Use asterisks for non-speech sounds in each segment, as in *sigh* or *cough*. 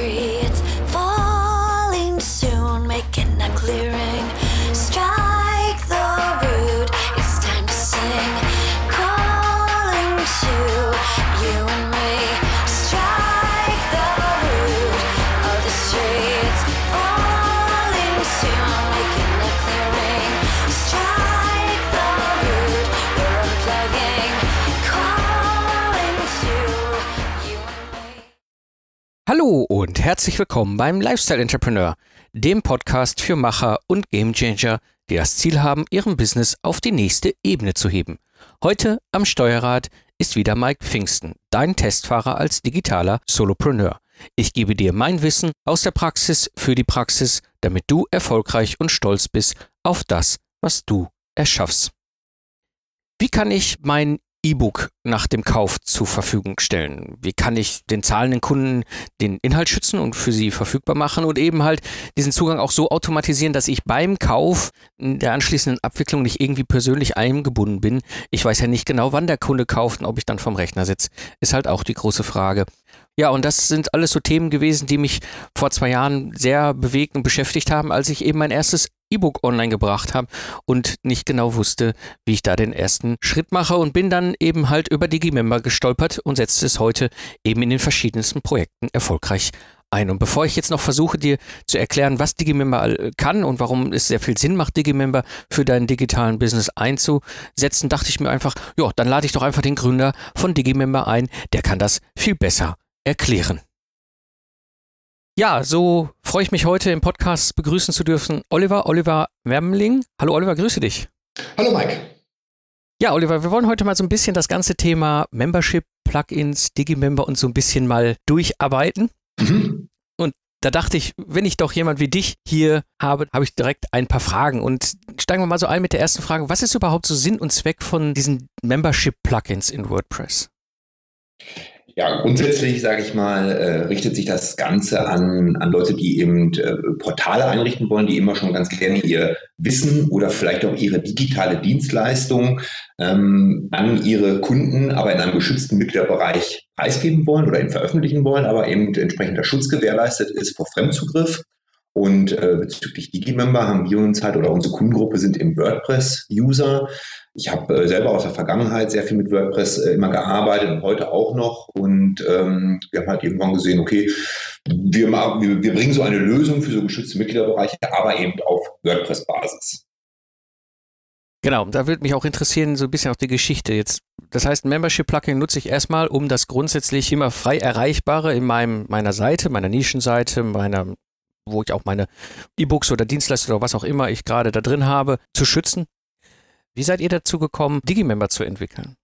It's falling soon, making a clearing. Strike the root. It's time to sing. Calling to you and me. Strike the root of this tree. Falling soon, making a clearing. Strike the root. We're unplugging. Calling to you and me. Hallo herzlich willkommen beim Lifestyle Entrepreneur, dem Podcast für Macher und Gamechanger, die das Ziel haben, ihrem Business auf die nächste Ebene zu heben. Heute am Steuerrad ist wieder Mike Pfingsten, dein Testfahrer als digitaler Solopreneur. Ich gebe dir mein Wissen aus der Praxis für die Praxis, damit du erfolgreich und stolz bist auf das, was du erschaffst. Wie kann ich mein E-Book nach dem Kauf zur Verfügung stellen? Wie kann ich den zahlenden Kunden den Inhalt schützen und für sie verfügbar machen und eben halt diesen Zugang auch so automatisieren, dass ich beim Kauf der anschließenden Abwicklung nicht irgendwie persönlich eingebunden bin? Ich weiß ja nicht genau, wann der Kunde kauft und ob ich dann vom Rechner sitze. Ist halt auch die große Frage. Ja, und das sind alles so Themen gewesen, die mich vor zwei Jahren sehr bewegt und beschäftigt haben, als ich eben mein erstes E-Book online gebracht habe und nicht genau wusste, wie ich da den ersten Schritt mache und bin dann eben halt über Digimember gestolpert und setze es heute eben in den verschiedensten Projekten erfolgreich ein. Und bevor ich jetzt noch versuche, dir zu erklären, was Digimember kann und warum es sehr viel Sinn macht, Digimember für deinen digitalen Business einzusetzen, dachte ich mir einfach, ja, dann lade ich doch einfach den Gründer von Digimember ein, der kann das viel besser erklären. Ja, so freue ich mich heute im Podcast begrüßen zu dürfen Oliver, Oliver Wermling. Hallo Oliver, grüße dich. Hallo Mike. Ja, Oliver, wir wollen heute mal so ein bisschen das ganze Thema Membership, Plugins, Digimember und so ein bisschen mal durcharbeiten. Mhm. Da dachte ich, wenn ich doch jemand wie dich hier habe, habe ich direkt ein paar Fragen. Und steigen wir mal so ein mit der ersten Frage. Was ist überhaupt so Sinn und Zweck von diesen Membership-Plugins in WordPress? Ja, grundsätzlich, sage ich mal, äh, richtet sich das Ganze an, an Leute, die eben äh, Portale einrichten wollen, die immer schon ganz gerne ihr Wissen oder vielleicht auch ihre digitale Dienstleistung ähm, an ihre Kunden, aber in einem geschützten Mitgliederbereich preisgeben wollen oder eben veröffentlichen wollen, aber eben entsprechender Schutz gewährleistet ist vor Fremdzugriff. Und äh, bezüglich Digimember haben wir uns halt oder unsere Kundengruppe sind im WordPress-User. Ich habe äh, selber aus der Vergangenheit sehr viel mit WordPress äh, immer gearbeitet und heute auch noch. Und ähm, wir haben halt irgendwann gesehen, okay, wir, wir, wir bringen so eine Lösung für so geschützte Mitgliederbereiche, aber eben auf WordPress-Basis. Genau, da würde mich auch interessieren, so ein bisschen auch die Geschichte jetzt. Das heißt, ein Membership-Plugin nutze ich erstmal, um das grundsätzlich immer frei erreichbare in meinem, meiner Seite, meiner Nischenseite, meiner, wo ich auch meine E-Books oder Dienstleister oder was auch immer ich gerade da drin habe, zu schützen. Wie seid ihr dazu gekommen, Digimember zu entwickeln?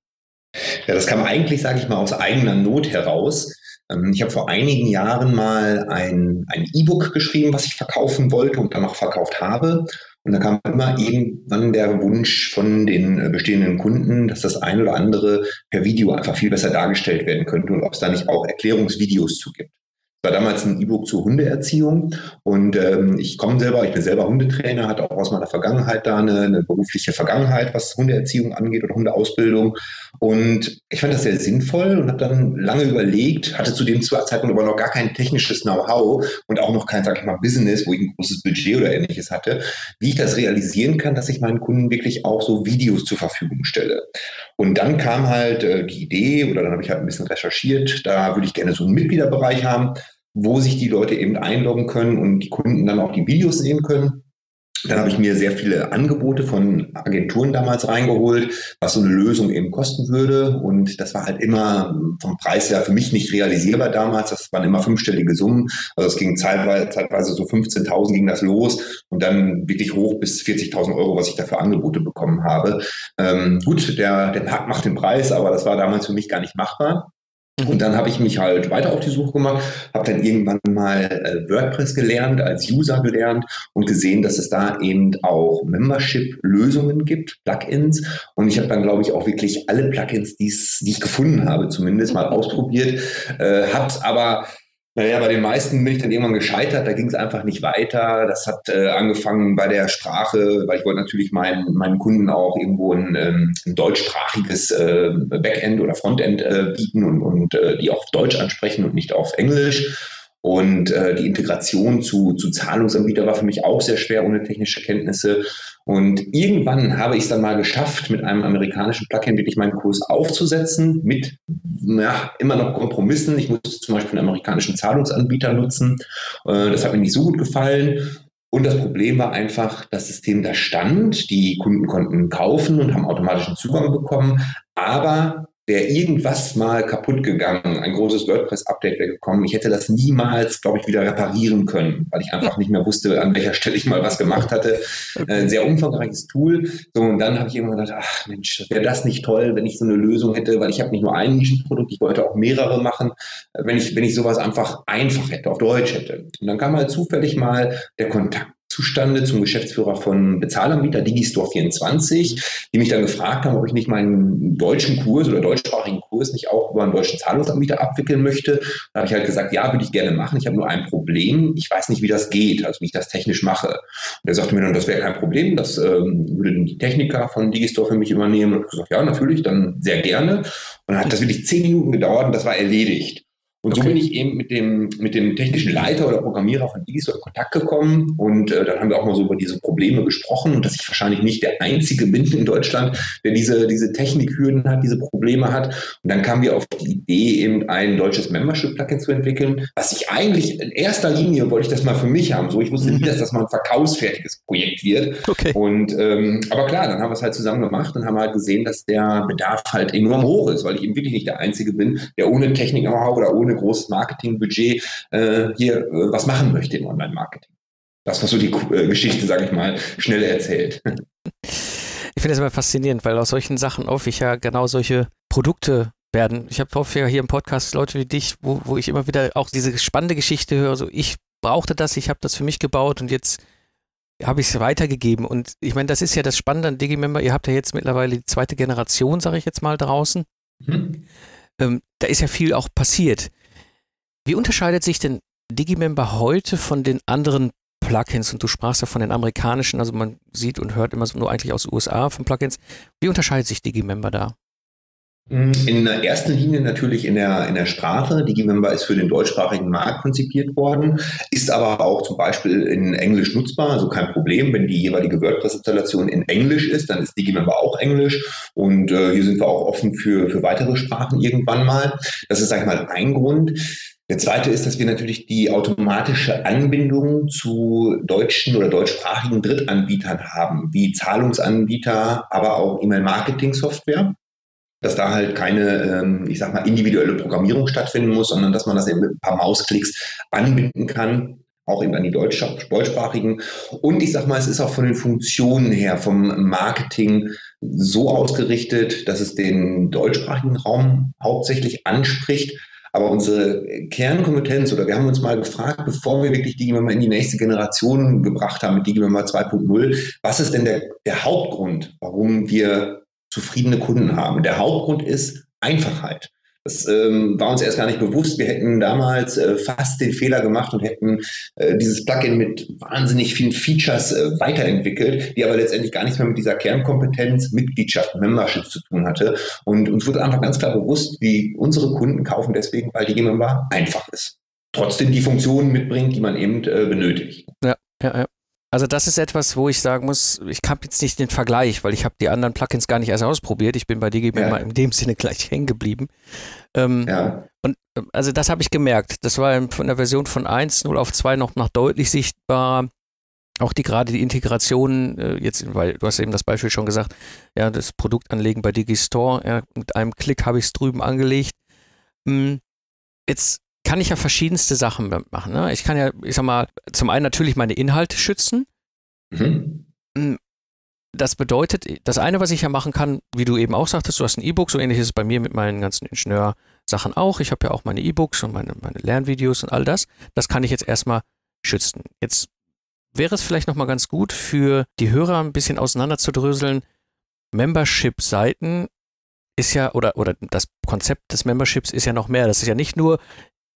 Ja, das kam eigentlich, sage ich mal, aus eigener Not heraus. Ähm, Ich habe vor einigen Jahren mal ein E-Book geschrieben, was ich verkaufen wollte und dann auch verkauft habe. Und da kam immer irgendwann der Wunsch von den äh, bestehenden Kunden, dass das ein oder andere per Video einfach viel besser dargestellt werden könnte und ob es da nicht auch Erklärungsvideos zu gibt. War damals ein E-Book zur Hundeerziehung und ähm, ich komme selber, ich bin selber Hundetrainer, hatte auch aus meiner Vergangenheit da eine, eine berufliche Vergangenheit, was Hundeerziehung angeht oder Hundeausbildung. Und ich fand das sehr sinnvoll und habe dann lange überlegt, hatte zu dem Zeitpunkt aber noch gar kein technisches Know-how und auch noch kein, sag ich mal, Business, wo ich ein großes Budget oder ähnliches hatte, wie ich das realisieren kann, dass ich meinen Kunden wirklich auch so Videos zur Verfügung stelle. Und dann kam halt äh, die Idee, oder dann habe ich halt ein bisschen recherchiert, da würde ich gerne so einen Mitgliederbereich haben, wo sich die Leute eben einloggen können und die Kunden dann auch die Videos sehen können. Dann habe ich mir sehr viele Angebote von Agenturen damals reingeholt, was so eine Lösung eben kosten würde. Und das war halt immer vom Preis her für mich nicht realisierbar damals. Das waren immer fünfstellige Summen. Also es ging zeitweise, zeitweise so 15.000 ging das los und dann wirklich hoch bis 40.000 Euro, was ich dafür Angebote bekommen habe. Ähm, gut, der, der Markt macht den Preis, aber das war damals für mich gar nicht machbar. Und dann habe ich mich halt weiter auf die Suche gemacht, habe dann irgendwann mal äh, WordPress gelernt, als User gelernt und gesehen, dass es da eben auch Membership-Lösungen gibt, Plugins. Und ich habe dann, glaube ich, auch wirklich alle Plugins, die ich gefunden habe, zumindest mal ausprobiert, äh, habe es aber naja, bei den meisten bin ich dann irgendwann gescheitert, da ging es einfach nicht weiter. Das hat äh, angefangen bei der Sprache, weil ich wollte natürlich meinen, meinen Kunden auch irgendwo ein, ähm, ein deutschsprachiges äh, Backend oder Frontend äh, bieten und, und äh, die auf Deutsch ansprechen und nicht auf Englisch. Und äh, die Integration zu, zu Zahlungsanbietern war für mich auch sehr schwer ohne technische Kenntnisse. Und irgendwann habe ich es dann mal geschafft, mit einem amerikanischen Plugin wirklich meinen Kurs aufzusetzen, mit ja, immer noch Kompromissen. Ich musste zum Beispiel einen amerikanischen Zahlungsanbieter nutzen. Äh, das hat mir nicht so gut gefallen. Und das Problem war einfach, das System da stand, die Kunden konnten kaufen und haben automatischen Zugang bekommen, aber wäre irgendwas mal kaputt gegangen, ein großes WordPress-Update wäre gekommen, ich hätte das niemals, glaube ich, wieder reparieren können, weil ich einfach nicht mehr wusste, an welcher Stelle ich mal was gemacht hatte. Okay. Ein sehr umfangreiches Tool. So, und dann habe ich irgendwann gedacht, ach Mensch, wäre das nicht toll, wenn ich so eine Lösung hätte, weil ich habe nicht nur ein Nischenprodukt, ich wollte auch mehrere machen, wenn ich, wenn ich sowas einfach einfach hätte, auf Deutsch hätte. Und dann kam halt zufällig mal der Kontakt zustande zum Geschäftsführer von Bezahlanbieter Digistore24, die mich dann gefragt haben, ob ich nicht meinen deutschen Kurs oder deutschsprachigen Kurs nicht auch über einen deutschen Zahlungsanbieter abwickeln möchte. Da habe ich halt gesagt, ja, würde ich gerne machen. Ich habe nur ein Problem. Ich weiß nicht, wie das geht, also wie ich das technisch mache. Und er sagte mir dann, das wäre kein Problem. Das ähm, würden die Techniker von Digistore für mich übernehmen. Und ich gesagt, ja, natürlich, dann sehr gerne. Und dann hat das wirklich zehn Minuten gedauert und das war erledigt. Und okay. so bin ich eben mit dem, mit dem technischen Leiter oder Programmierer von Digistore in Kontakt gekommen. Und äh, dann haben wir auch mal so über diese Probleme gesprochen und dass ich wahrscheinlich nicht der Einzige bin in Deutschland, der diese, diese Technikhürden hat, diese Probleme hat. Und dann kamen wir auf die Idee, eben ein deutsches Membership-Plugin zu entwickeln, was ich eigentlich in erster Linie wollte ich das mal für mich haben. So, ich wusste nie, mhm. dass das mal ein verkaufsfertiges Projekt wird. Okay. Und ähm, aber klar, dann haben wir es halt zusammen gemacht und haben halt gesehen, dass der Bedarf halt enorm hoch ist, weil ich eben wirklich nicht der Einzige bin, der ohne Technik-Know-how oder ohne großes Marketingbudget äh, hier äh, was machen möchte im Online-Marketing. Das war so die äh, Geschichte, sage ich mal, schnell erzählt. *laughs* Ich finde das immer faszinierend, weil aus solchen Sachen häufig ja genau solche Produkte werden. Ich habe häufig ja hier im Podcast Leute wie dich, wo, wo ich immer wieder auch diese spannende Geschichte höre, so ich brauchte das, ich habe das für mich gebaut und jetzt habe ich es weitergegeben. Und ich meine, das ist ja das Spannende an Digimember. Ihr habt ja jetzt mittlerweile die zweite Generation, sage ich jetzt mal, draußen. Mhm. Ähm, da ist ja viel auch passiert. Wie unterscheidet sich denn Digimember heute von den anderen Plugins? Und du sprachst ja von den amerikanischen, also man sieht und hört immer so nur eigentlich aus den USA von Plugins. Wie unterscheidet sich Digimember da? In der ersten Linie natürlich in der, in der Sprache. Digimember ist für den deutschsprachigen Markt konzipiert worden, ist aber auch zum Beispiel in Englisch nutzbar, also kein Problem. Wenn die jeweilige WordPress-Installation in Englisch ist, dann ist Digimember auch Englisch. Und äh, hier sind wir auch offen für, für weitere Sprachen irgendwann mal. Das ist, sag ich mal, ein Grund. Der zweite ist, dass wir natürlich die automatische Anbindung zu deutschen oder deutschsprachigen Drittanbietern haben, wie Zahlungsanbieter, aber auch E-Mail-Marketing-Software. Dass da halt keine, ähm, ich sag mal, individuelle Programmierung stattfinden muss, sondern dass man das eben mit ein paar Mausklicks anbinden kann, auch eben an die Deutsch deutschsprachigen. Und ich sag mal, es ist auch von den Funktionen her, vom Marketing so ausgerichtet, dass es den deutschsprachigen Raum hauptsächlich anspricht aber unsere Kernkompetenz, oder wir haben uns mal gefragt, bevor wir wirklich Digimember in die nächste Generation gebracht haben mit Digimember 2.0, was ist denn der, der Hauptgrund, warum wir zufriedene Kunden haben? Der Hauptgrund ist Einfachheit. Das ähm, war uns erst gar nicht bewusst. Wir hätten damals äh, fast den Fehler gemacht und hätten äh, dieses Plugin mit wahnsinnig vielen Features äh, weiterentwickelt, die aber letztendlich gar nichts mehr mit dieser Kernkompetenz Mitgliedschaft, Membership zu tun hatte. Und uns wurde einfach ganz klar bewusst, wie unsere Kunden kaufen deswegen, weil die Member einfach ist. Trotzdem die Funktionen mitbringt, die man eben äh, benötigt. Ja, ja, ja. Also das ist etwas, wo ich sagen muss, ich habe jetzt nicht den Vergleich, weil ich habe die anderen Plugins gar nicht erst ausprobiert. Ich bin bei DGB ja. in dem Sinne gleich *laughs* hängen geblieben. Ähm, ja. Und also das habe ich gemerkt. Das war von der Version von 1.0 auf 2 noch, noch deutlich sichtbar. Auch die gerade die Integration, äh, jetzt, weil du hast eben das Beispiel schon gesagt, ja, das Produkt anlegen bei Digistore, ja, mit einem Klick habe ich es drüben angelegt. Hm, jetzt kann ich ja verschiedenste Sachen machen. Ne? Ich kann ja, ich sag mal, zum einen natürlich meine Inhalte schützen. Mhm. Hm, das bedeutet, das eine, was ich ja machen kann, wie du eben auch sagtest, du hast ein E-Book, so ähnlich ist es bei mir mit meinen ganzen Ingenieursachen auch. Ich habe ja auch meine E-Books und meine, meine Lernvideos und all das. Das kann ich jetzt erstmal schützen. Jetzt wäre es vielleicht nochmal ganz gut für die Hörer ein bisschen auseinanderzudröseln. Membership-Seiten ist ja, oder, oder das Konzept des Memberships ist ja noch mehr. Das ist ja nicht nur,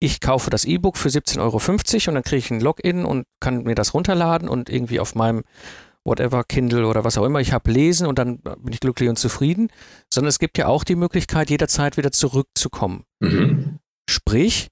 ich kaufe das E-Book für 17,50 Euro und dann kriege ich ein Login und kann mir das runterladen und irgendwie auf meinem whatever, Kindle oder was auch immer ich habe, lesen und dann bin ich glücklich und zufrieden, sondern es gibt ja auch die Möglichkeit, jederzeit wieder zurückzukommen. Mhm. Sprich,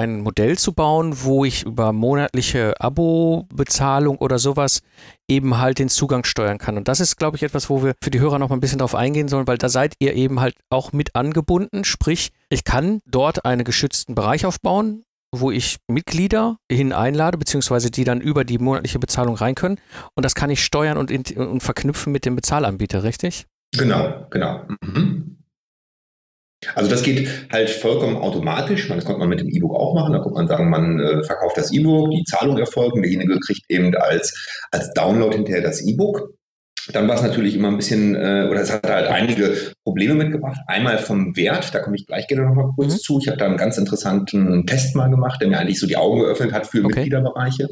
ein Modell zu bauen, wo ich über monatliche Abo-Bezahlung oder sowas eben halt den Zugang steuern kann. Und das ist, glaube ich, etwas, wo wir für die Hörer noch mal ein bisschen drauf eingehen sollen, weil da seid ihr eben halt auch mit angebunden. Sprich, ich kann dort einen geschützten Bereich aufbauen, wo ich Mitglieder hin einlade, beziehungsweise die dann über die monatliche Bezahlung rein können. Und das kann ich steuern und, in, und verknüpfen mit dem Bezahlanbieter, richtig? Genau, genau. Mhm. Also das geht halt vollkommen automatisch. Das konnte man mit dem E-Book auch machen. Da konnte man sagen, man äh, verkauft das E-Book, die Zahlung erfolgt und derjenige kriegt eben als, als Download hinterher das E-Book. Dann war es natürlich immer ein bisschen, äh, oder es hat halt einige Probleme mitgebracht. Einmal vom Wert, da komme ich gleich gerne nochmal kurz mhm. zu. Ich habe da einen ganz interessanten Test mal gemacht, der mir eigentlich so die Augen geöffnet hat für okay. Mitgliederbereiche.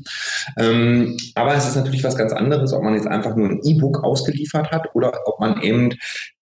Ähm, aber es ist natürlich was ganz anderes, ob man jetzt einfach nur ein E-Book ausgeliefert hat oder ob man eben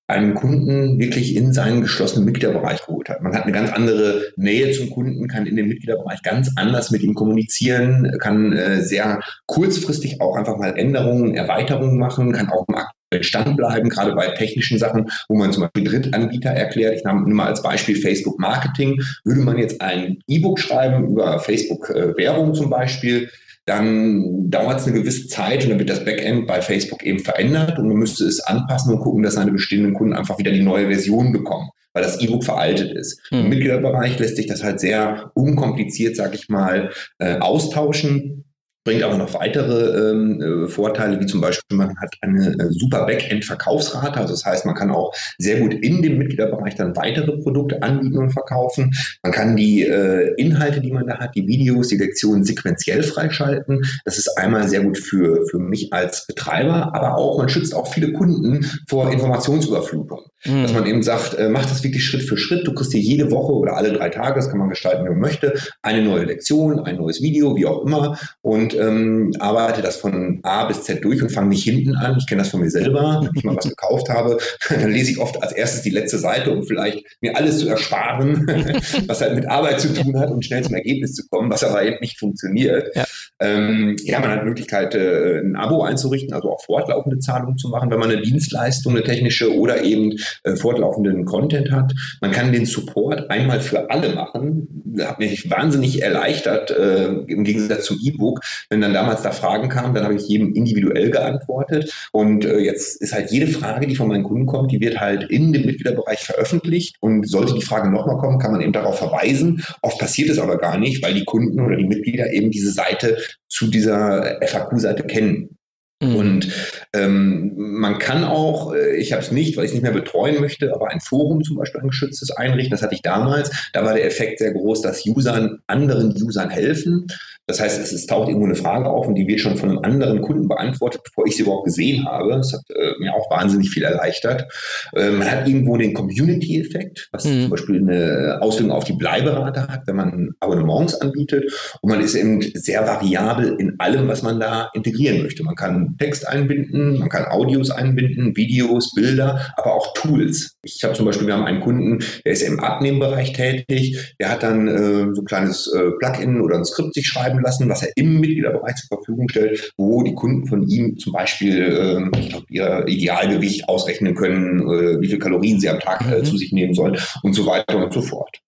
einen Kunden wirklich in seinen geschlossenen Mitgliederbereich geholt hat. Man hat eine ganz andere Nähe zum Kunden, kann in dem Mitgliederbereich ganz anders mit ihm kommunizieren, kann äh, sehr kurzfristig auch einfach mal Änderungen, Erweiterungen machen, kann auch im aktuellen Stand bleiben, gerade bei technischen Sachen, wo man zum Beispiel Drittanbieter erklärt. Ich nehme mal als Beispiel Facebook Marketing. Würde man jetzt ein E-Book schreiben über Facebook äh, Werbung zum Beispiel, dann dauert es eine gewisse Zeit und dann wird das Backend bei Facebook eben verändert und man müsste es anpassen und gucken, dass seine bestehenden Kunden einfach wieder die neue Version bekommen, weil das E-Book veraltet ist. Hm. Im Mitgliederbereich lässt sich das halt sehr unkompliziert, sag ich mal, äh, austauschen bringt aber noch weitere ähm, äh, Vorteile, wie zum Beispiel, man hat eine äh, super Backend-Verkaufsrate. Also das heißt, man kann auch sehr gut in dem Mitgliederbereich dann weitere Produkte anbieten und verkaufen. Man kann die äh, Inhalte, die man da hat, die Videos, die Lektionen sequenziell freischalten. Das ist einmal sehr gut für, für mich als Betreiber, aber auch, man schützt auch viele Kunden vor Informationsüberflutung. Mhm. Dass man eben sagt, äh, mach das wirklich Schritt für Schritt. Du kriegst dir jede Woche oder alle drei Tage, das kann man gestalten, wie man möchte, eine neue Lektion, ein neues Video, wie auch immer. Und ähm, arbeite das von A bis Z durch und fange nicht hinten an. Ich kenne das von mir selber. Wenn ich mal was gekauft habe, *laughs* dann lese ich oft als erstes die letzte Seite, um vielleicht mir alles zu ersparen, *laughs* was halt mit Arbeit zu tun hat und schnell zum Ergebnis zu kommen, was aber eben nicht funktioniert. Ja, ähm, ja man hat Möglichkeit, äh, ein Abo einzurichten, also auch fortlaufende Zahlungen zu machen, wenn man eine Dienstleistung, eine technische oder eben äh, fortlaufenden Content hat. Man kann den Support einmal für alle machen. Hat mich wahnsinnig erleichtert, äh, im Gegensatz zum E-Book, wenn dann damals da Fragen kamen, dann habe ich jedem individuell geantwortet. Und äh, jetzt ist halt jede Frage, die von meinen Kunden kommt, die wird halt in dem Mitgliederbereich veröffentlicht. Und sollte die Frage nochmal kommen, kann man eben darauf verweisen. Oft passiert es aber gar nicht, weil die Kunden oder die Mitglieder eben diese Seite zu dieser FAQ-Seite kennen. Mhm. Und ähm, man kann auch, äh, ich habe es nicht, weil ich es nicht mehr betreuen möchte, aber ein Forum zum Beispiel ein geschütztes einrichten. Das hatte ich damals. Da war der Effekt sehr groß, dass Usern anderen Usern helfen. Das heißt, es, es, taucht irgendwo eine Frage auf und die wird schon von einem anderen Kunden beantwortet, bevor ich sie überhaupt gesehen habe. Das hat äh, mir auch wahnsinnig viel erleichtert. Äh, man hat irgendwo den Community-Effekt, was mhm. zum Beispiel eine Auswirkung auf die Bleiberate hat, wenn man Abonnements anbietet. Und man ist eben sehr variabel in allem, was man da integrieren möchte. Man kann Text einbinden, man kann Audios einbinden, Videos, Bilder, aber auch Tools. Ich habe zum Beispiel, wir haben einen Kunden, der ist im Abnehmbereich tätig, der hat dann äh, so ein kleines äh, Plugin oder ein Skript sich schreiben lassen, was er im Mitgliederbereich zur Verfügung stellt, wo die Kunden von ihm zum Beispiel, äh, ich glaube, ihr Idealgewicht ausrechnen können, äh, wie viele Kalorien sie am Tag äh, mhm. zu sich nehmen sollen und so weiter und so fort.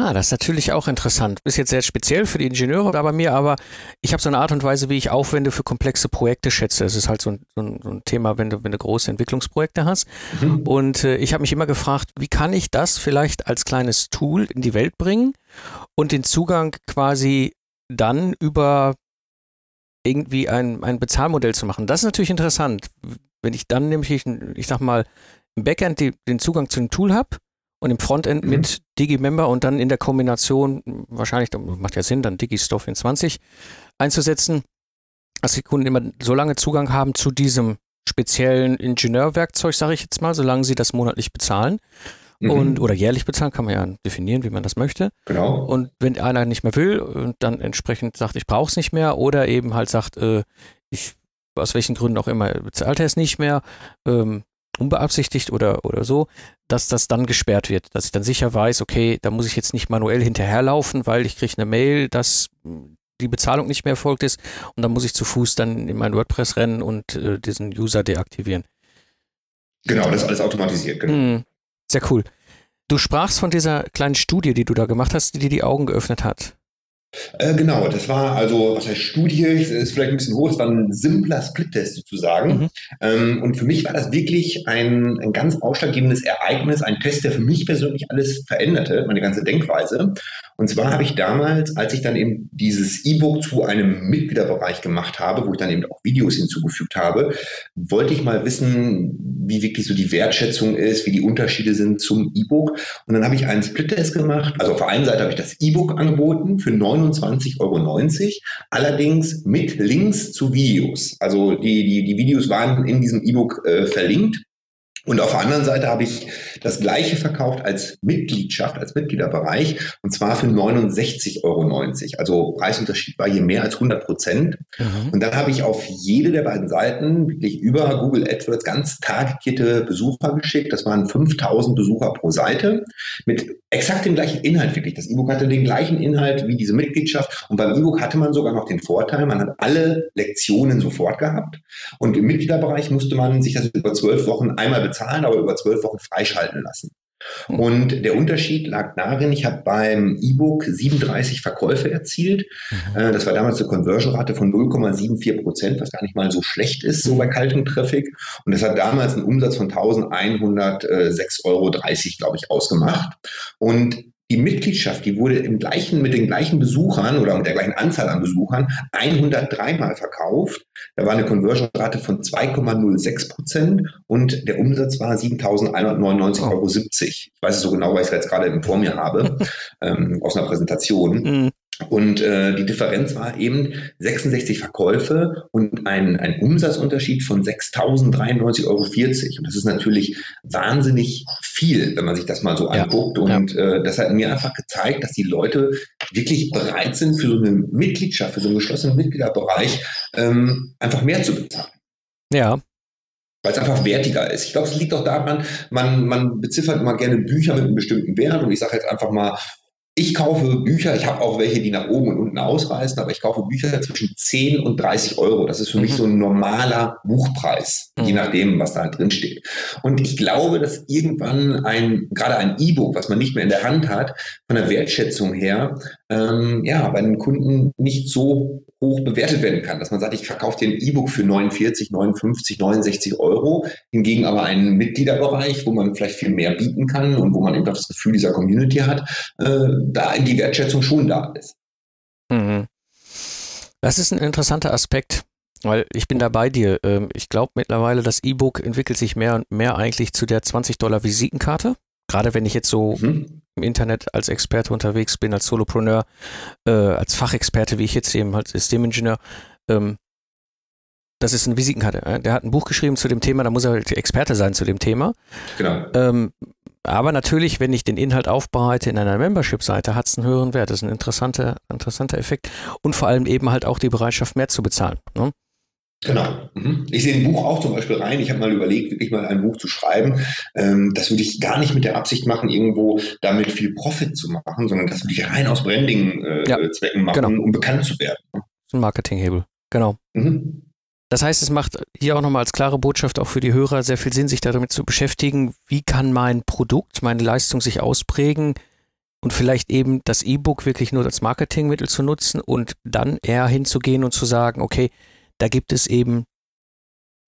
Ah, das ist natürlich auch interessant. Ist jetzt sehr speziell für die Ingenieure, aber mir aber, ich habe so eine Art und Weise, wie ich Aufwände für komplexe Projekte schätze. Es ist halt so ein, so ein, so ein Thema, wenn du, wenn du große Entwicklungsprojekte hast. Mhm. Und äh, ich habe mich immer gefragt, wie kann ich das vielleicht als kleines Tool in die Welt bringen und den Zugang quasi dann über irgendwie ein, ein Bezahlmodell zu machen. Das ist natürlich interessant. Wenn ich dann nämlich, ich, ich sag mal, im Backend die, den Zugang zu dem Tool habe und im Frontend mhm. mit Digimember und dann in der Kombination, wahrscheinlich, macht ja Sinn, dann DigiStore 24 einzusetzen, dass die Kunden immer so lange Zugang haben zu diesem speziellen Ingenieurwerkzeug, sage ich jetzt mal, solange sie das monatlich bezahlen. Mhm. Und, oder jährlich bezahlen, kann man ja definieren, wie man das möchte. Genau. Und wenn einer nicht mehr will und dann entsprechend sagt, ich brauche es nicht mehr, oder eben halt sagt, äh, ich, aus welchen Gründen auch immer, bezahlt er es nicht mehr, ähm, unbeabsichtigt oder, oder so, dass das dann gesperrt wird, dass ich dann sicher weiß, okay, da muss ich jetzt nicht manuell hinterherlaufen, weil ich kriege eine Mail, dass die Bezahlung nicht mehr erfolgt ist und dann muss ich zu Fuß dann in mein WordPress rennen und äh, diesen User deaktivieren. Genau, das ist alles automatisiert, genau. Hm, sehr cool. Du sprachst von dieser kleinen Studie, die du da gemacht hast, die dir die Augen geöffnet hat. Äh, genau, das war also, was heißt Studie, ist vielleicht ein bisschen hoch, es war ein simpler Split-Test sozusagen. Mhm. Ähm, und für mich war das wirklich ein, ein ganz ausschlaggebendes Ereignis, ein Test, der für mich persönlich alles veränderte, meine ganze Denkweise. Und zwar habe ich damals, als ich dann eben dieses E-Book zu einem Mitgliederbereich gemacht habe, wo ich dann eben auch Videos hinzugefügt habe, wollte ich mal wissen, wie wirklich so die Wertschätzung ist, wie die Unterschiede sind zum E-Book. Und dann habe ich einen Split-Test gemacht. Also auf der einen Seite habe ich das E-Book angeboten für 29,90 Euro, allerdings mit Links zu Videos. Also die, die, die Videos waren in diesem E-Book äh, verlinkt. Und auf der anderen Seite habe ich das gleiche verkauft als Mitgliedschaft, als Mitgliederbereich, und zwar für 69,90 Euro. Also Preisunterschied war hier mehr als 100 Prozent. Mhm. Und dann habe ich auf jede der beiden Seiten wirklich über Google AdWords ganz targetierte Besucher geschickt. Das waren 5000 Besucher pro Seite mit exakt dem gleichen Inhalt wirklich. Das E-Book hatte den gleichen Inhalt wie diese Mitgliedschaft. Und beim E-Book hatte man sogar noch den Vorteil, man hat alle Lektionen sofort gehabt. Und im Mitgliederbereich musste man sich das über zwölf Wochen einmal bezahlen, aber über zwölf Wochen freischalten lassen. Und der Unterschied lag darin, ich habe beim E-Book 37 Verkäufe erzielt. Mhm. Äh, das war damals eine Conversion-Rate von 0,74 Prozent, was gar nicht mal so schlecht ist, so bei kaltem Traffic. Und das hat damals einen Umsatz von 1106,30 Euro, glaube ich, ausgemacht. Und die Mitgliedschaft, die wurde im gleichen, mit den gleichen Besuchern oder mit der gleichen Anzahl an Besuchern 103 Mal verkauft. Da war eine Conversion-Rate von 2,06 Prozent und der Umsatz war 7.199,70 Euro. Ich weiß es so genau, weil ich es jetzt gerade vor mir habe, *laughs* ähm, aus einer Präsentation. Mhm. Und äh, die Differenz war eben 66 Verkäufe und ein, ein Umsatzunterschied von 6.093,40 Euro. Und das ist natürlich wahnsinnig viel, wenn man sich das mal so ja. anguckt. Und ja. äh, das hat mir einfach gezeigt, dass die Leute wirklich bereit sind, für so eine Mitgliedschaft, für so einen geschlossenen Mitgliederbereich ähm, einfach mehr zu bezahlen. Ja, weil es einfach wertiger ist. Ich glaube, es liegt auch daran, man, man beziffert immer gerne Bücher mit einem bestimmten Wert und ich sage jetzt einfach mal ich kaufe Bücher, ich habe auch welche, die nach oben und unten ausreißen, aber ich kaufe Bücher zwischen 10 und 30 Euro. Das ist für mhm. mich so ein normaler Buchpreis, mhm. je nachdem, was da halt drin steht. Und ich glaube, dass irgendwann ein, gerade ein E-Book, was man nicht mehr in der Hand hat, von der Wertschätzung her, ähm, ja, bei den Kunden nicht so hoch bewertet werden kann, dass man sagt, ich verkaufe dir ein E-Book für 49, 59, 69 Euro, hingegen aber einen Mitgliederbereich, wo man vielleicht viel mehr bieten kann und wo man eben auch das Gefühl dieser Community hat, äh, da die Wertschätzung schon da ist. Mhm. Das ist ein interessanter Aspekt, weil ich bin da bei dir. Ähm, ich glaube mittlerweile, das E-Book entwickelt sich mehr und mehr eigentlich zu der 20 Dollar Visitenkarte. Gerade wenn ich jetzt so mhm. im Internet als Experte unterwegs bin, als Solopreneur, äh, als Fachexperte, wie ich jetzt eben als Systemingenieur, ähm, das ist eine Visitenkarte. Der hat ein Buch geschrieben zu dem Thema, da muss er halt Experte sein zu dem Thema. Genau. Ähm, aber natürlich, wenn ich den Inhalt aufbereite in einer Membership-Seite, hat es einen höheren Wert. Das ist ein interessanter, interessanter Effekt. Und vor allem eben halt auch die Bereitschaft, mehr zu bezahlen. Ne? Genau. Mhm. Ich sehe ein Buch auch zum Beispiel rein. Ich habe mal überlegt, wirklich mal ein Buch zu schreiben. Ähm, das würde ich gar nicht mit der Absicht machen, irgendwo damit viel Profit zu machen, sondern das würde ich rein aus Branding-Zwecken äh, ja, machen, genau. um bekannt zu werden. Ein Marketinghebel. Genau. Mhm. Das heißt, es macht hier auch nochmal als klare Botschaft auch für die Hörer sehr viel Sinn, sich damit zu beschäftigen, wie kann mein Produkt, meine Leistung sich ausprägen und vielleicht eben das E-Book wirklich nur als Marketingmittel zu nutzen und dann eher hinzugehen und zu sagen, okay, da gibt es eben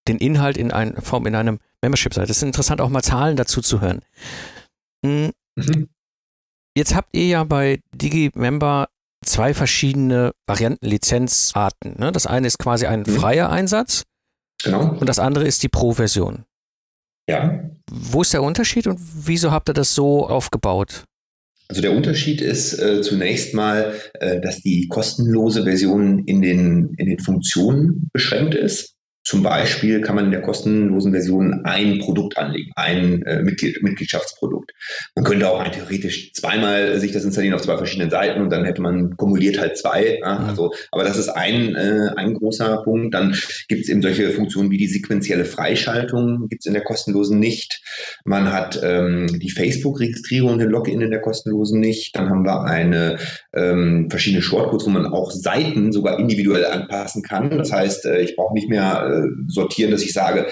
den Inhalt in einer Form in einem Membership-Seite. Es ist interessant, auch mal Zahlen dazu zu hören. Hm. Mhm. Jetzt habt ihr ja bei DigiMember zwei verschiedene Varianten, Lizenzarten. Ne? Das eine ist quasi ein mhm. freier Einsatz. Genau. Und das andere ist die Pro-Version. Ja. Wo ist der Unterschied und wieso habt ihr das so aufgebaut? Also der Unterschied ist äh, zunächst mal, äh, dass die kostenlose Version in den, in den Funktionen beschränkt ist. Zum Beispiel kann man in der kostenlosen Version ein Produkt anlegen, ein äh, Mitglied, Mitgliedschaftsprodukt. Man könnte auch theoretisch zweimal sich das installieren auf zwei verschiedenen Seiten und dann hätte man kumuliert halt zwei. Ja? Mhm. Also, aber das ist ein, äh, ein großer Punkt. Dann gibt es eben solche Funktionen wie die sequentielle Freischaltung, gibt es in der kostenlosen nicht. Man hat ähm, die Facebook-Registrierung, den Login in der kostenlosen nicht. Dann haben wir eine ähm, verschiedene Shortcodes, wo man auch Seiten sogar individuell anpassen kann. Das heißt, äh, ich brauche nicht mehr äh, sortieren, dass ich sage,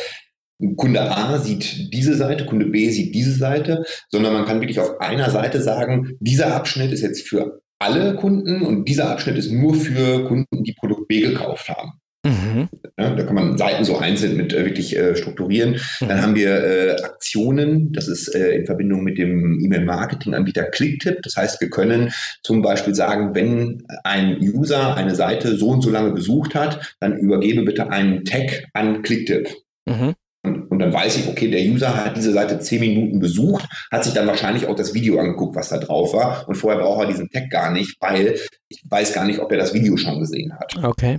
Kunde A sieht diese Seite, Kunde B sieht diese Seite, sondern man kann wirklich auf einer Seite sagen, dieser Abschnitt ist jetzt für alle Kunden und dieser Abschnitt ist nur für Kunden, die Produkt B gekauft haben. Mhm. Ja, da kann man Seiten so einzeln mit äh, wirklich äh, strukturieren. Mhm. Dann haben wir äh, Aktionen, das ist äh, in Verbindung mit dem E-Mail-Marketing-Anbieter Clicktip. Das heißt, wir können zum Beispiel sagen, wenn ein User eine Seite so und so lange besucht hat, dann übergebe bitte einen Tag an Clicktip. Mhm. Und, und, dann weiß ich, okay, der User hat diese Seite zehn Minuten besucht, hat sich dann wahrscheinlich auch das Video angeguckt, was da drauf war. Und vorher braucht er diesen Tag gar nicht, weil ich weiß gar nicht, ob er das Video schon gesehen hat. Okay.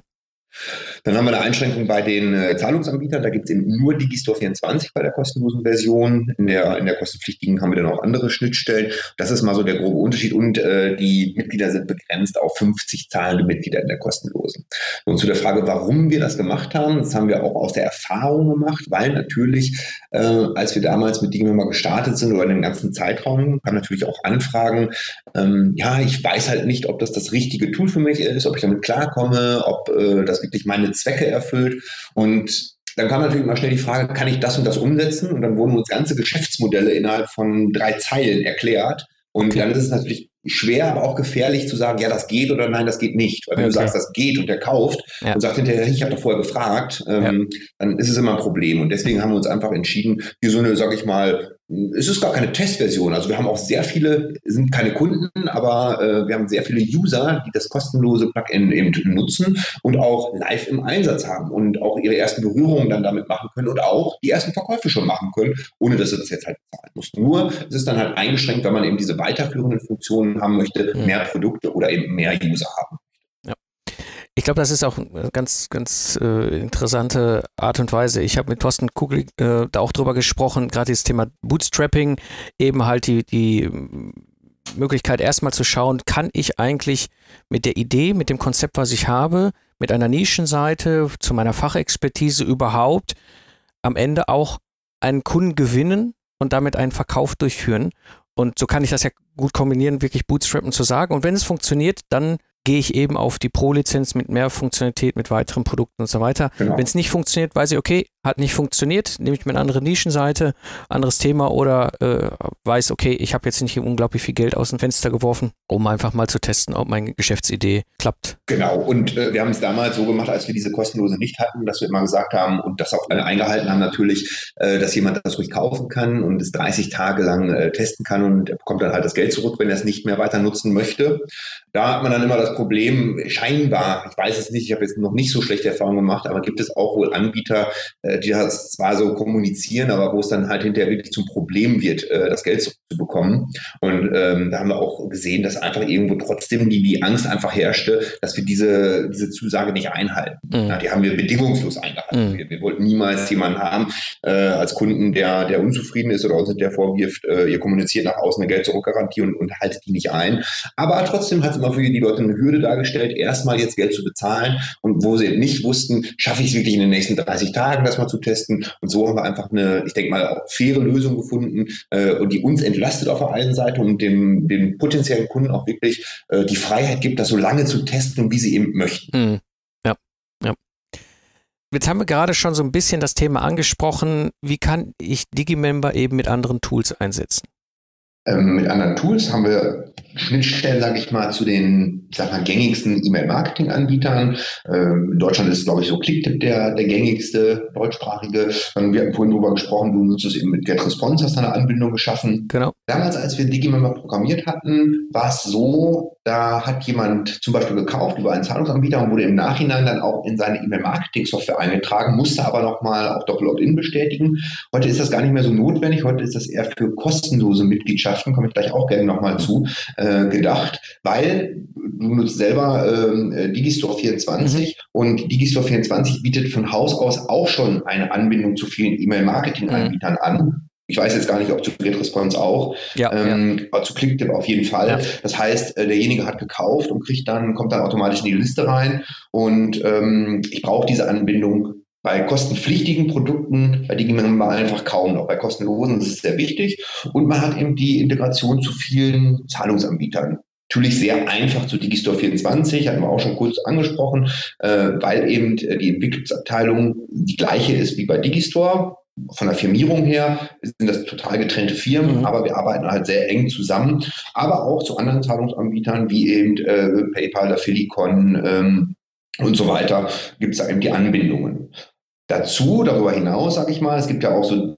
Dann haben wir eine Einschränkung bei den äh, Zahlungsanbietern. Da gibt es eben nur Digistore 24 bei der kostenlosen Version. In der, in der kostenpflichtigen haben wir dann auch andere Schnittstellen. Das ist mal so der grobe Unterschied. Und äh, die Mitglieder sind begrenzt auf 50 zahlende Mitglieder in der kostenlosen. Und zu der Frage, warum wir das gemacht haben, das haben wir auch aus der Erfahrung gemacht, weil natürlich, äh, als wir damals mit Digimember gestartet sind oder in den ganzen Zeitraum, kamen natürlich auch Anfragen, ähm, ja, ich weiß halt nicht, ob das das richtige Tool für mich ist, ob ich damit klarkomme, ob äh, das wirklich meine Zwecke erfüllt. Und dann kam natürlich immer schnell die Frage, kann ich das und das umsetzen? Und dann wurden uns ganze Geschäftsmodelle innerhalb von drei Zeilen erklärt. Und okay. dann ist es natürlich schwer, aber auch gefährlich zu sagen, ja, das geht oder nein, das geht nicht. Weil wenn okay. du sagst, das geht und der kauft ja. und sagt hinterher, ich habe doch vorher gefragt, ähm, ja. dann ist es immer ein Problem. Und deswegen haben wir uns einfach entschieden, hier so eine, sag ich mal, es ist gar keine Testversion. Also wir haben auch sehr viele, sind keine Kunden, aber äh, wir haben sehr viele User, die das kostenlose Plugin eben nutzen und auch live im Einsatz haben und auch ihre ersten Berührungen dann damit machen können und auch die ersten Verkäufe schon machen können, ohne dass sie das jetzt halt bezahlen mussten. Nur es ist dann halt eingeschränkt, wenn man eben diese weiterführenden Funktionen haben möchte, mhm. mehr Produkte oder eben mehr User haben. Ich glaube, das ist auch eine ganz, ganz äh, interessante Art und Weise. Ich habe mit Thorsten Kugel äh, da auch drüber gesprochen, gerade das Thema Bootstrapping, eben halt die, die Möglichkeit erstmal zu schauen, kann ich eigentlich mit der Idee, mit dem Konzept, was ich habe, mit einer Nischenseite zu meiner Fachexpertise überhaupt am Ende auch einen Kunden gewinnen und damit einen Verkauf durchführen. Und so kann ich das ja gut kombinieren, wirklich Bootstrappen zu sagen. Und wenn es funktioniert, dann gehe ich eben auf die Pro-Lizenz mit mehr Funktionalität, mit weiteren Produkten und so weiter. Genau. Wenn es nicht funktioniert, weiß ich, okay, hat nicht funktioniert, nehme ich mir eine andere Nischenseite, anderes Thema oder äh, weiß, okay, ich habe jetzt nicht unglaublich viel Geld aus dem Fenster geworfen, um einfach mal zu testen, ob meine Geschäftsidee klappt. Genau, und äh, wir haben es damals so gemacht, als wir diese kostenlose nicht hatten, dass wir immer gesagt haben und das auch alle eingehalten haben natürlich, äh, dass jemand das ruhig kaufen kann und es 30 Tage lang äh, testen kann und er bekommt dann halt das Geld zurück, wenn er es nicht mehr weiter nutzen möchte. Da hat man dann immer das Problem, scheinbar, ich weiß es nicht, ich habe jetzt noch nicht so schlechte Erfahrungen gemacht, aber gibt es auch wohl Anbieter, äh, die das zwar so kommunizieren, aber wo es dann halt hinterher wirklich zum Problem wird, äh, das Geld zurückzubekommen. Und ähm, da haben wir auch gesehen, dass einfach irgendwo trotzdem die, die Angst einfach herrschte, dass wir diese, diese Zusage nicht einhalten. Mhm. Ja, die haben wir bedingungslos eingehalten. Mhm. Wir, wir, wollten niemals jemanden haben äh, als Kunden, der, der unzufrieden ist oder uns der vorwirft, äh, ihr kommuniziert nach außen eine Geld-Zurück-Garantie und, und haltet die nicht ein. Aber trotzdem hat es immer für die Leute eine Hürde dargestellt, erstmal jetzt Geld zu bezahlen und wo sie nicht wussten, schaffe ich es wirklich in den nächsten 30 Tagen, das mal zu testen. Und so haben wir einfach eine, ich denke mal, faire Lösung gefunden äh, und die uns entlastet auf der einen Seite und dem, dem potenziellen Kunden auch wirklich äh, die Freiheit gibt, das so lange zu testen und wie sie eben möchten. Ja, ja. Jetzt haben wir gerade schon so ein bisschen das Thema angesprochen. Wie kann ich Digimember eben mit anderen Tools einsetzen? Ähm, mit anderen Tools haben wir Schnittstellen, sage ich mal, zu den sag mal, gängigsten E-Mail-Marketing-Anbietern. Ähm, in Deutschland ist, glaube ich, so Clicktip der, der gängigste deutschsprachige. Ähm, wir hatten vorhin darüber gesprochen, du nutzt es eben mit GetResponse, hast eine Anbindung geschaffen. Genau. Damals, als wir Digimember programmiert hatten, war es so, da hat jemand zum Beispiel gekauft über einen Zahlungsanbieter und wurde im Nachhinein dann auch in seine E-Mail-Marketing-Software eingetragen, musste aber nochmal auch Doppel-Opt-in bestätigen. Heute ist das gar nicht mehr so notwendig. Heute ist das eher für kostenlose Mitgliedschaften, komme ich gleich auch gerne nochmal zu, äh, gedacht, weil du nutzt selber ähm, äh, Digistore 24 mhm. und Digistore 24 bietet von Haus aus auch schon eine Anbindung zu vielen E-Mail-Marketing-Anbietern mhm. an. Ich weiß jetzt gar nicht, ob zu GetResponse auch, ja, ähm, ja. aber zu Clicktip auf jeden Fall. Ja. Das heißt, äh, derjenige hat gekauft und kriegt dann, kommt dann automatisch in die Liste rein und ähm, ich brauche diese Anbindung bei kostenpflichtigen Produkten, bei denen man einfach kaum noch. Bei kostenlosen das ist sehr wichtig. Und man hat eben die Integration zu vielen Zahlungsanbietern. Natürlich sehr einfach zu Digistore 24, hatten wir auch schon kurz angesprochen, äh, weil eben die Entwicklungsabteilung die gleiche ist wie bei Digistore. Von der Firmierung her sind das total getrennte Firmen, mhm. aber wir arbeiten halt sehr eng zusammen, aber auch zu anderen Zahlungsanbietern wie eben äh, PayPal, Filicon ähm, und so weiter gibt es da eben die Anbindungen. Dazu, darüber hinaus, sage ich mal, es gibt ja auch so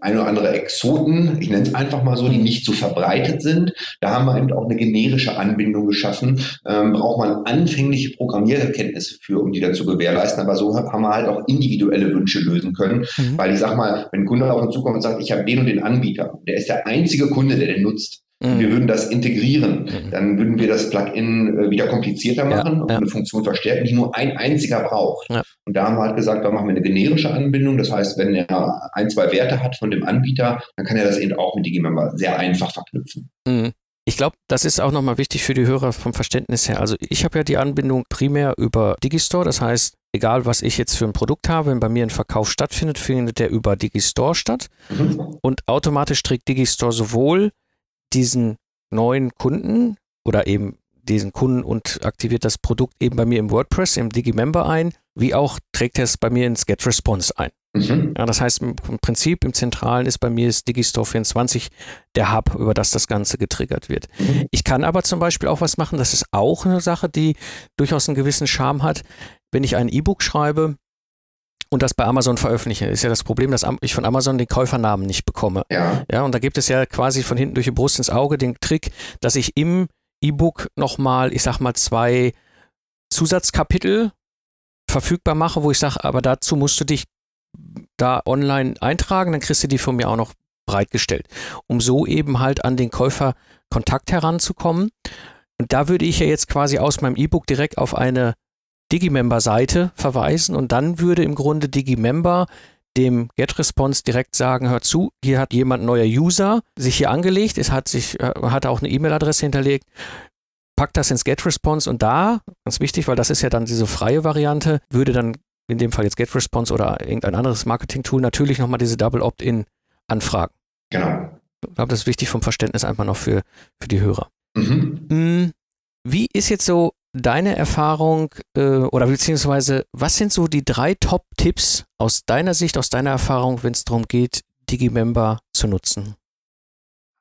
ein oder andere Exoten, ich nenne es einfach mal so, die nicht so verbreitet sind. Da haben wir eben auch eine generische Anbindung geschaffen. Ähm, braucht man anfängliche Programmierkenntnisse für, um die dann zu gewährleisten. Aber so haben wir halt auch individuelle Wünsche lösen können. Mhm. Weil ich sag mal, wenn ein Kunde auf uns zukommt und sagt, ich habe den und den Anbieter, der ist der einzige Kunde, der den nutzt, Mhm. Wir würden das integrieren. Mhm. Dann würden wir das Plugin äh, wieder komplizierter machen ja, und ja. eine Funktion verstärken, die nur ein einziger braucht. Ja. Und da haben wir halt gesagt, da machen wir eine generische Anbindung. Das heißt, wenn er ein, zwei Werte hat von dem Anbieter, dann kann er das eben auch mit Digimember sehr einfach verknüpfen. Mhm. Ich glaube, das ist auch nochmal wichtig für die Hörer vom Verständnis her. Also ich habe ja die Anbindung primär über Digistore. Das heißt, egal was ich jetzt für ein Produkt habe, wenn bei mir ein Verkauf stattfindet, findet der über Digistore statt. Mhm. Und automatisch trägt Digistore sowohl diesen neuen Kunden oder eben diesen Kunden und aktiviert das Produkt eben bei mir im WordPress, im Digimember ein, wie auch trägt er es bei mir ins GetResponse ein. Mhm. Ja, das heißt, im Prinzip im Zentralen ist bei mir ist Digistore 24 der Hub, über das das Ganze getriggert wird. Mhm. Ich kann aber zum Beispiel auch was machen, das ist auch eine Sache, die durchaus einen gewissen Charme hat. Wenn ich ein E-Book schreibe, und das bei Amazon veröffentliche. Ist ja das Problem, dass ich von Amazon den Käufernamen nicht bekomme. Ja. Ja, und da gibt es ja quasi von hinten durch die Brust ins Auge den Trick, dass ich im E-Book nochmal, ich sag mal, zwei Zusatzkapitel verfügbar mache, wo ich sage, aber dazu musst du dich da online eintragen, dann kriegst du die von mir auch noch bereitgestellt, um so eben halt an den Käufer Kontakt heranzukommen. Und da würde ich ja jetzt quasi aus meinem E-Book direkt auf eine Digimember-Seite verweisen und dann würde im Grunde Digimember dem GetResponse direkt sagen, hör zu, hier hat jemand neuer User sich hier angelegt, es hat sich, äh, hat auch eine E-Mail-Adresse hinterlegt, packt das ins GetResponse und da, ganz wichtig, weil das ist ja dann diese freie Variante, würde dann in dem Fall jetzt GetResponse oder irgendein anderes Marketing-Tool natürlich nochmal diese Double Opt-in anfragen. Genau. Ich glaube, das ist wichtig vom Verständnis einfach noch für, für die Hörer. Mhm. Hm, wie ist jetzt so deine Erfahrung äh, oder beziehungsweise was sind so die drei Top-Tipps aus deiner Sicht, aus deiner Erfahrung, wenn es darum geht, Digimember zu nutzen?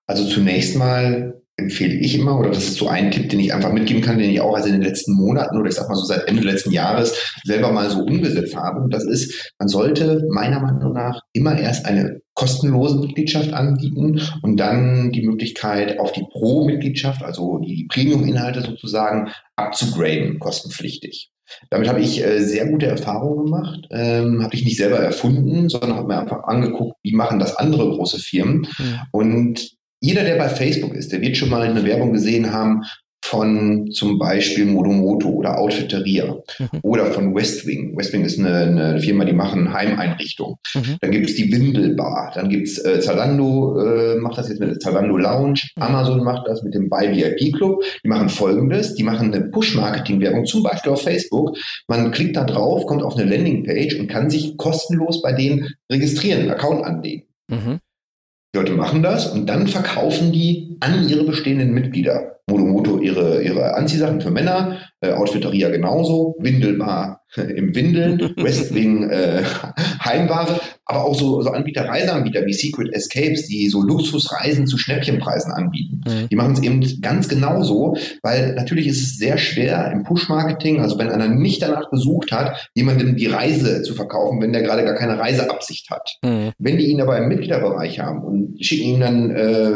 Also zunächst mal empfehle ich immer, oder das ist so ein Tipp, den ich einfach mitgeben kann, den ich auch also in den letzten Monaten oder ich sag mal so seit Ende letzten Jahres selber mal so umgesetzt habe. Und das ist, man sollte meiner Meinung nach immer erst eine kostenlose Mitgliedschaft anbieten und dann die Möglichkeit auf die Pro-Mitgliedschaft, also die Premium-Inhalte sozusagen, abzugraden, kostenpflichtig. Damit habe ich äh, sehr gute Erfahrungen gemacht, ähm, habe ich nicht selber erfunden, sondern habe mir einfach angeguckt, wie machen das andere große Firmen. Mhm. Und jeder, der bei Facebook ist, der wird schon mal eine Werbung gesehen haben von zum Beispiel Modomoto oder Outfitteria mhm. oder von Westwing. Westwing ist eine, eine Firma, die machen Heimeinrichtungen. Mhm. Dann gibt es die Windelbar, dann gibt es äh, Zalando, äh, macht das jetzt mit der Zalando Lounge, mhm. Amazon macht das mit dem Buy VIP Club. Die machen folgendes, die machen eine Push-Marketing-Werbung, zum Beispiel auf Facebook. Man klickt da drauf, kommt auf eine Landingpage und kann sich kostenlos bei denen registrieren, einen Account anlegen. Die Leute machen das und dann verkaufen die an ihre bestehenden Mitglieder. Modomoto ihre, ihre Anziehsachen für Männer, äh, Outfitteria genauso, Windelbar im Windeln, *laughs* Westwing äh, Heimware, aber auch so, so Anbieter, Reiseanbieter wie Secret Escapes, die so Luxusreisen zu Schnäppchenpreisen anbieten. Mhm. Die machen es eben ganz genauso, weil natürlich ist es sehr schwer im Push-Marketing, also wenn einer nicht danach gesucht hat, jemandem die Reise zu verkaufen, wenn der gerade gar keine Reiseabsicht hat. Mhm. Wenn die ihn aber im Mitgliederbereich haben und schicken ihn dann, äh,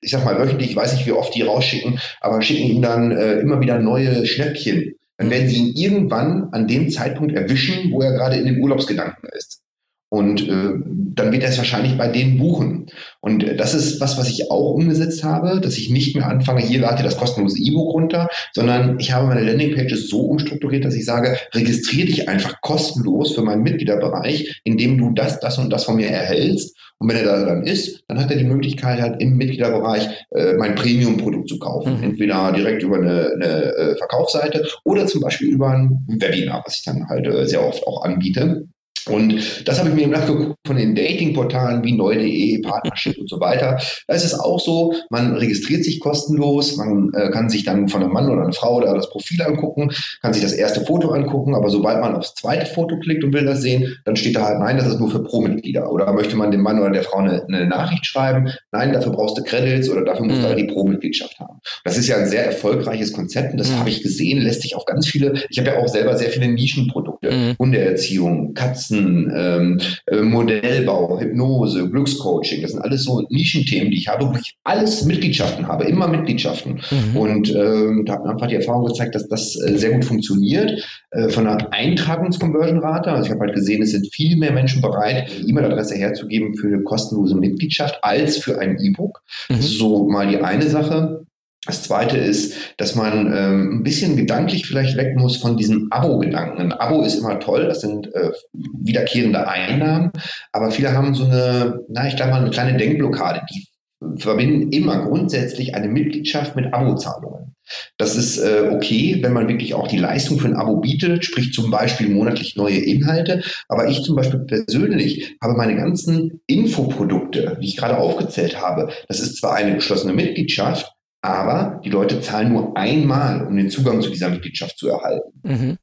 ich sag mal wöchentlich, ich weiß nicht, wie oft die rausschicken, aber schicken ihm dann äh, immer wieder neue Schnäppchen, dann werden sie ihn irgendwann an dem Zeitpunkt erwischen, wo er gerade in den Urlaubsgedanken ist. Und äh, dann wird er es wahrscheinlich bei denen buchen. Und äh, das ist was, was ich auch umgesetzt habe, dass ich nicht mehr anfange, hier lade das kostenlose E-Book runter, sondern ich habe meine Landingpages so umstrukturiert, dass ich sage, registriere dich einfach kostenlos für meinen Mitgliederbereich, indem du das, das und das von mir erhältst. Und wenn er da dann ist, dann hat er die Möglichkeit, halt im Mitgliederbereich äh, mein Premium-Produkt zu kaufen. Mhm. Entweder direkt über eine, eine äh, Verkaufsseite oder zum Beispiel über ein Webinar, was ich dann halt äh, sehr oft auch anbiete. Und das habe ich mir nachgeguckt von den Datingportalen wie neu.de, Partnership und so weiter. Da ist es auch so, man registriert sich kostenlos, man äh, kann sich dann von einem Mann oder einer Frau da das Profil angucken, kann sich das erste Foto angucken, aber sobald man aufs zweite Foto klickt und will das sehen, dann steht da halt, nein, das ist nur für Pro-Mitglieder. Oder möchte man dem Mann oder der Frau eine, eine Nachricht schreiben, nein, dafür brauchst du Credits oder dafür musst mhm. du aber die Pro-Mitgliedschaft haben. Das ist ja ein sehr erfolgreiches Konzept und das mhm. habe ich gesehen, lässt sich auf ganz viele, ich habe ja auch selber sehr viele Nischenprodukte, mhm. Hundeerziehung, Katzen, Finanzen, ähm, äh, Modellbau, Hypnose, Glückscoaching. Das sind alles so Nischenthemen, die ich habe, wo ich alles Mitgliedschaften habe, immer Mitgliedschaften. Mhm. Und ähm, da hat mir einfach die Erfahrung gezeigt, dass das äh, sehr gut funktioniert. Äh, von der Eintragungskonversion-Rate, also ich habe halt gesehen, es sind viel mehr Menschen bereit, E-Mail-Adresse herzugeben für eine kostenlose Mitgliedschaft als für ein E-Book. Mhm. So mal die eine Sache. Das zweite ist, dass man ähm, ein bisschen gedanklich vielleicht weg muss von diesem Abo-Gedanken. Ein Abo ist immer toll, das sind äh, wiederkehrende Einnahmen, aber viele haben so eine, na, ich glaube mal, eine kleine Denkblockade. Die verbinden immer grundsätzlich eine Mitgliedschaft mit Abo-Zahlungen. Das ist äh, okay, wenn man wirklich auch die Leistung für ein Abo bietet, sprich zum Beispiel monatlich neue Inhalte. Aber ich zum Beispiel persönlich habe meine ganzen Infoprodukte, die ich gerade aufgezählt habe, das ist zwar eine geschlossene Mitgliedschaft, aber die Leute zahlen nur einmal, um den Zugang zu dieser Mitgliedschaft zu erhalten. Mhm.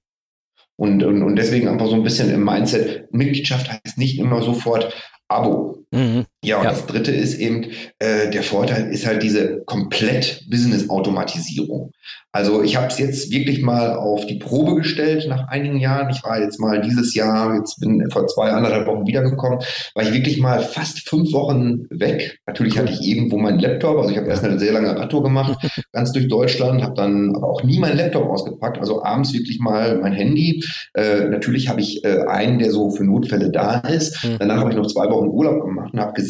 Und, und, und deswegen einfach so ein bisschen im Mindset, Mitgliedschaft heißt nicht immer sofort Abo. Mhm. Ja, und ja. das dritte ist eben, äh, der Vorteil ist halt diese komplett Business-Automatisierung. Also ich habe es jetzt wirklich mal auf die Probe gestellt nach einigen Jahren. Ich war jetzt mal dieses Jahr, jetzt bin vor zwei, anderthalb Wochen wiedergekommen, war ich wirklich mal fast fünf Wochen weg. Natürlich hatte ich irgendwo meinen Laptop, also ich habe erst eine sehr lange Radtour gemacht, *laughs* ganz durch Deutschland, habe dann aber auch nie meinen Laptop ausgepackt, also abends wirklich mal mein Handy. Äh, natürlich habe ich äh, einen, der so für Notfälle da ist. Mhm. Danach habe ich noch zwei Wochen Urlaub gemacht und habe gesehen,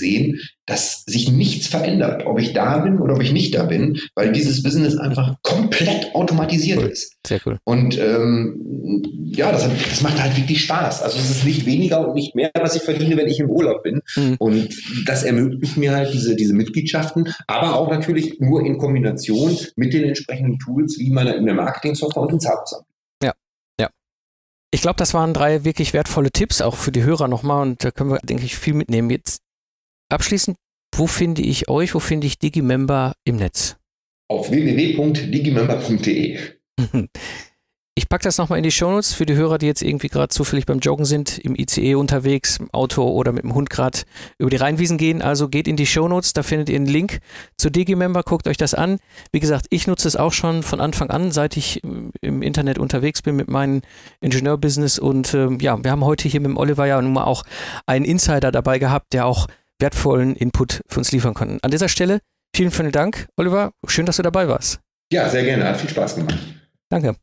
dass sich nichts verändert, ob ich da bin oder ob ich nicht da bin, weil dieses Business einfach komplett automatisiert cool. ist. Sehr cool. Und ähm, ja, das, das, macht halt wirklich Spaß. Also es ist nicht weniger und nicht mehr, was ich verdiene, wenn ich im Urlaub bin. Mhm. Und das ermöglicht mir halt diese, diese Mitgliedschaften, aber auch natürlich nur in Kombination mit den entsprechenden Tools wie meiner, in der Marketing-Software und dem Zahlungsamt. Ja, ja. Ich glaube, das waren drei wirklich wertvolle Tipps, auch für die Hörer nochmal. Und da können wir, denke ich, viel mitnehmen. Jetzt Abschließend, wo finde ich euch, wo finde ich Digimember im Netz? Auf www.digimember.de. Ich packe das nochmal in die Shownotes für die Hörer, die jetzt irgendwie gerade zufällig beim Joggen sind, im ICE unterwegs, im Auto oder mit dem Hund gerade über die Rheinwiesen gehen. Also geht in die Shownotes, da findet ihr einen Link zu Digimember, guckt euch das an. Wie gesagt, ich nutze es auch schon von Anfang an, seit ich im Internet unterwegs bin mit meinem Ingenieurbusiness. Und ähm, ja, wir haben heute hier mit dem Oliver ja nun mal auch einen Insider dabei gehabt, der auch wertvollen Input für uns liefern konnten. An dieser Stelle vielen, vielen Dank, Oliver. Schön, dass du dabei warst. Ja, sehr gerne. Hat viel Spaß gemacht. Danke.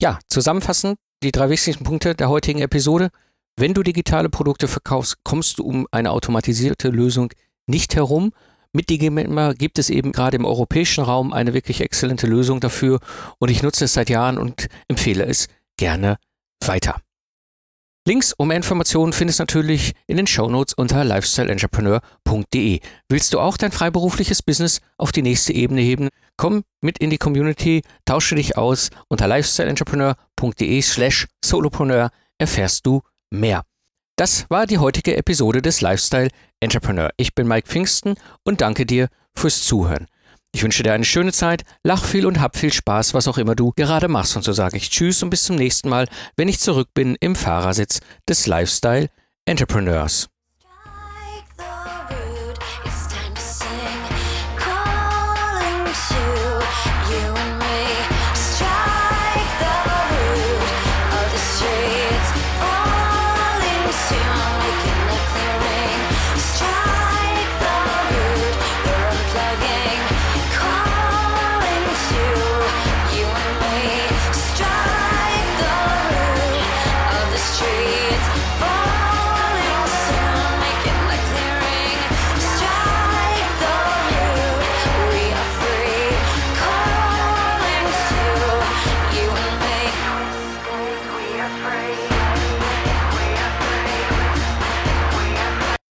Ja, zusammenfassend die drei wichtigsten Punkte der heutigen Episode. Wenn du digitale Produkte verkaufst, kommst du um eine automatisierte Lösung nicht herum. Mit Digimember gibt es eben gerade im europäischen Raum eine wirklich exzellente Lösung dafür und ich nutze es seit Jahren und empfehle es gerne weiter. Links um mehr Informationen findest du natürlich in den Shownotes unter lifestyleentrepreneur.de. Willst du auch dein freiberufliches Business auf die nächste Ebene heben? Komm mit in die Community, tausche dich aus. Unter lifestyleentrepreneur.de slash solopreneur erfährst du mehr. Das war die heutige Episode des Lifestyle Entrepreneur. Ich bin Mike Pfingsten und danke dir fürs Zuhören. Ich wünsche dir eine schöne Zeit, lach viel und hab viel Spaß, was auch immer du gerade machst. Und so sage ich Tschüss und bis zum nächsten Mal, wenn ich zurück bin im Fahrersitz des Lifestyle Entrepreneurs.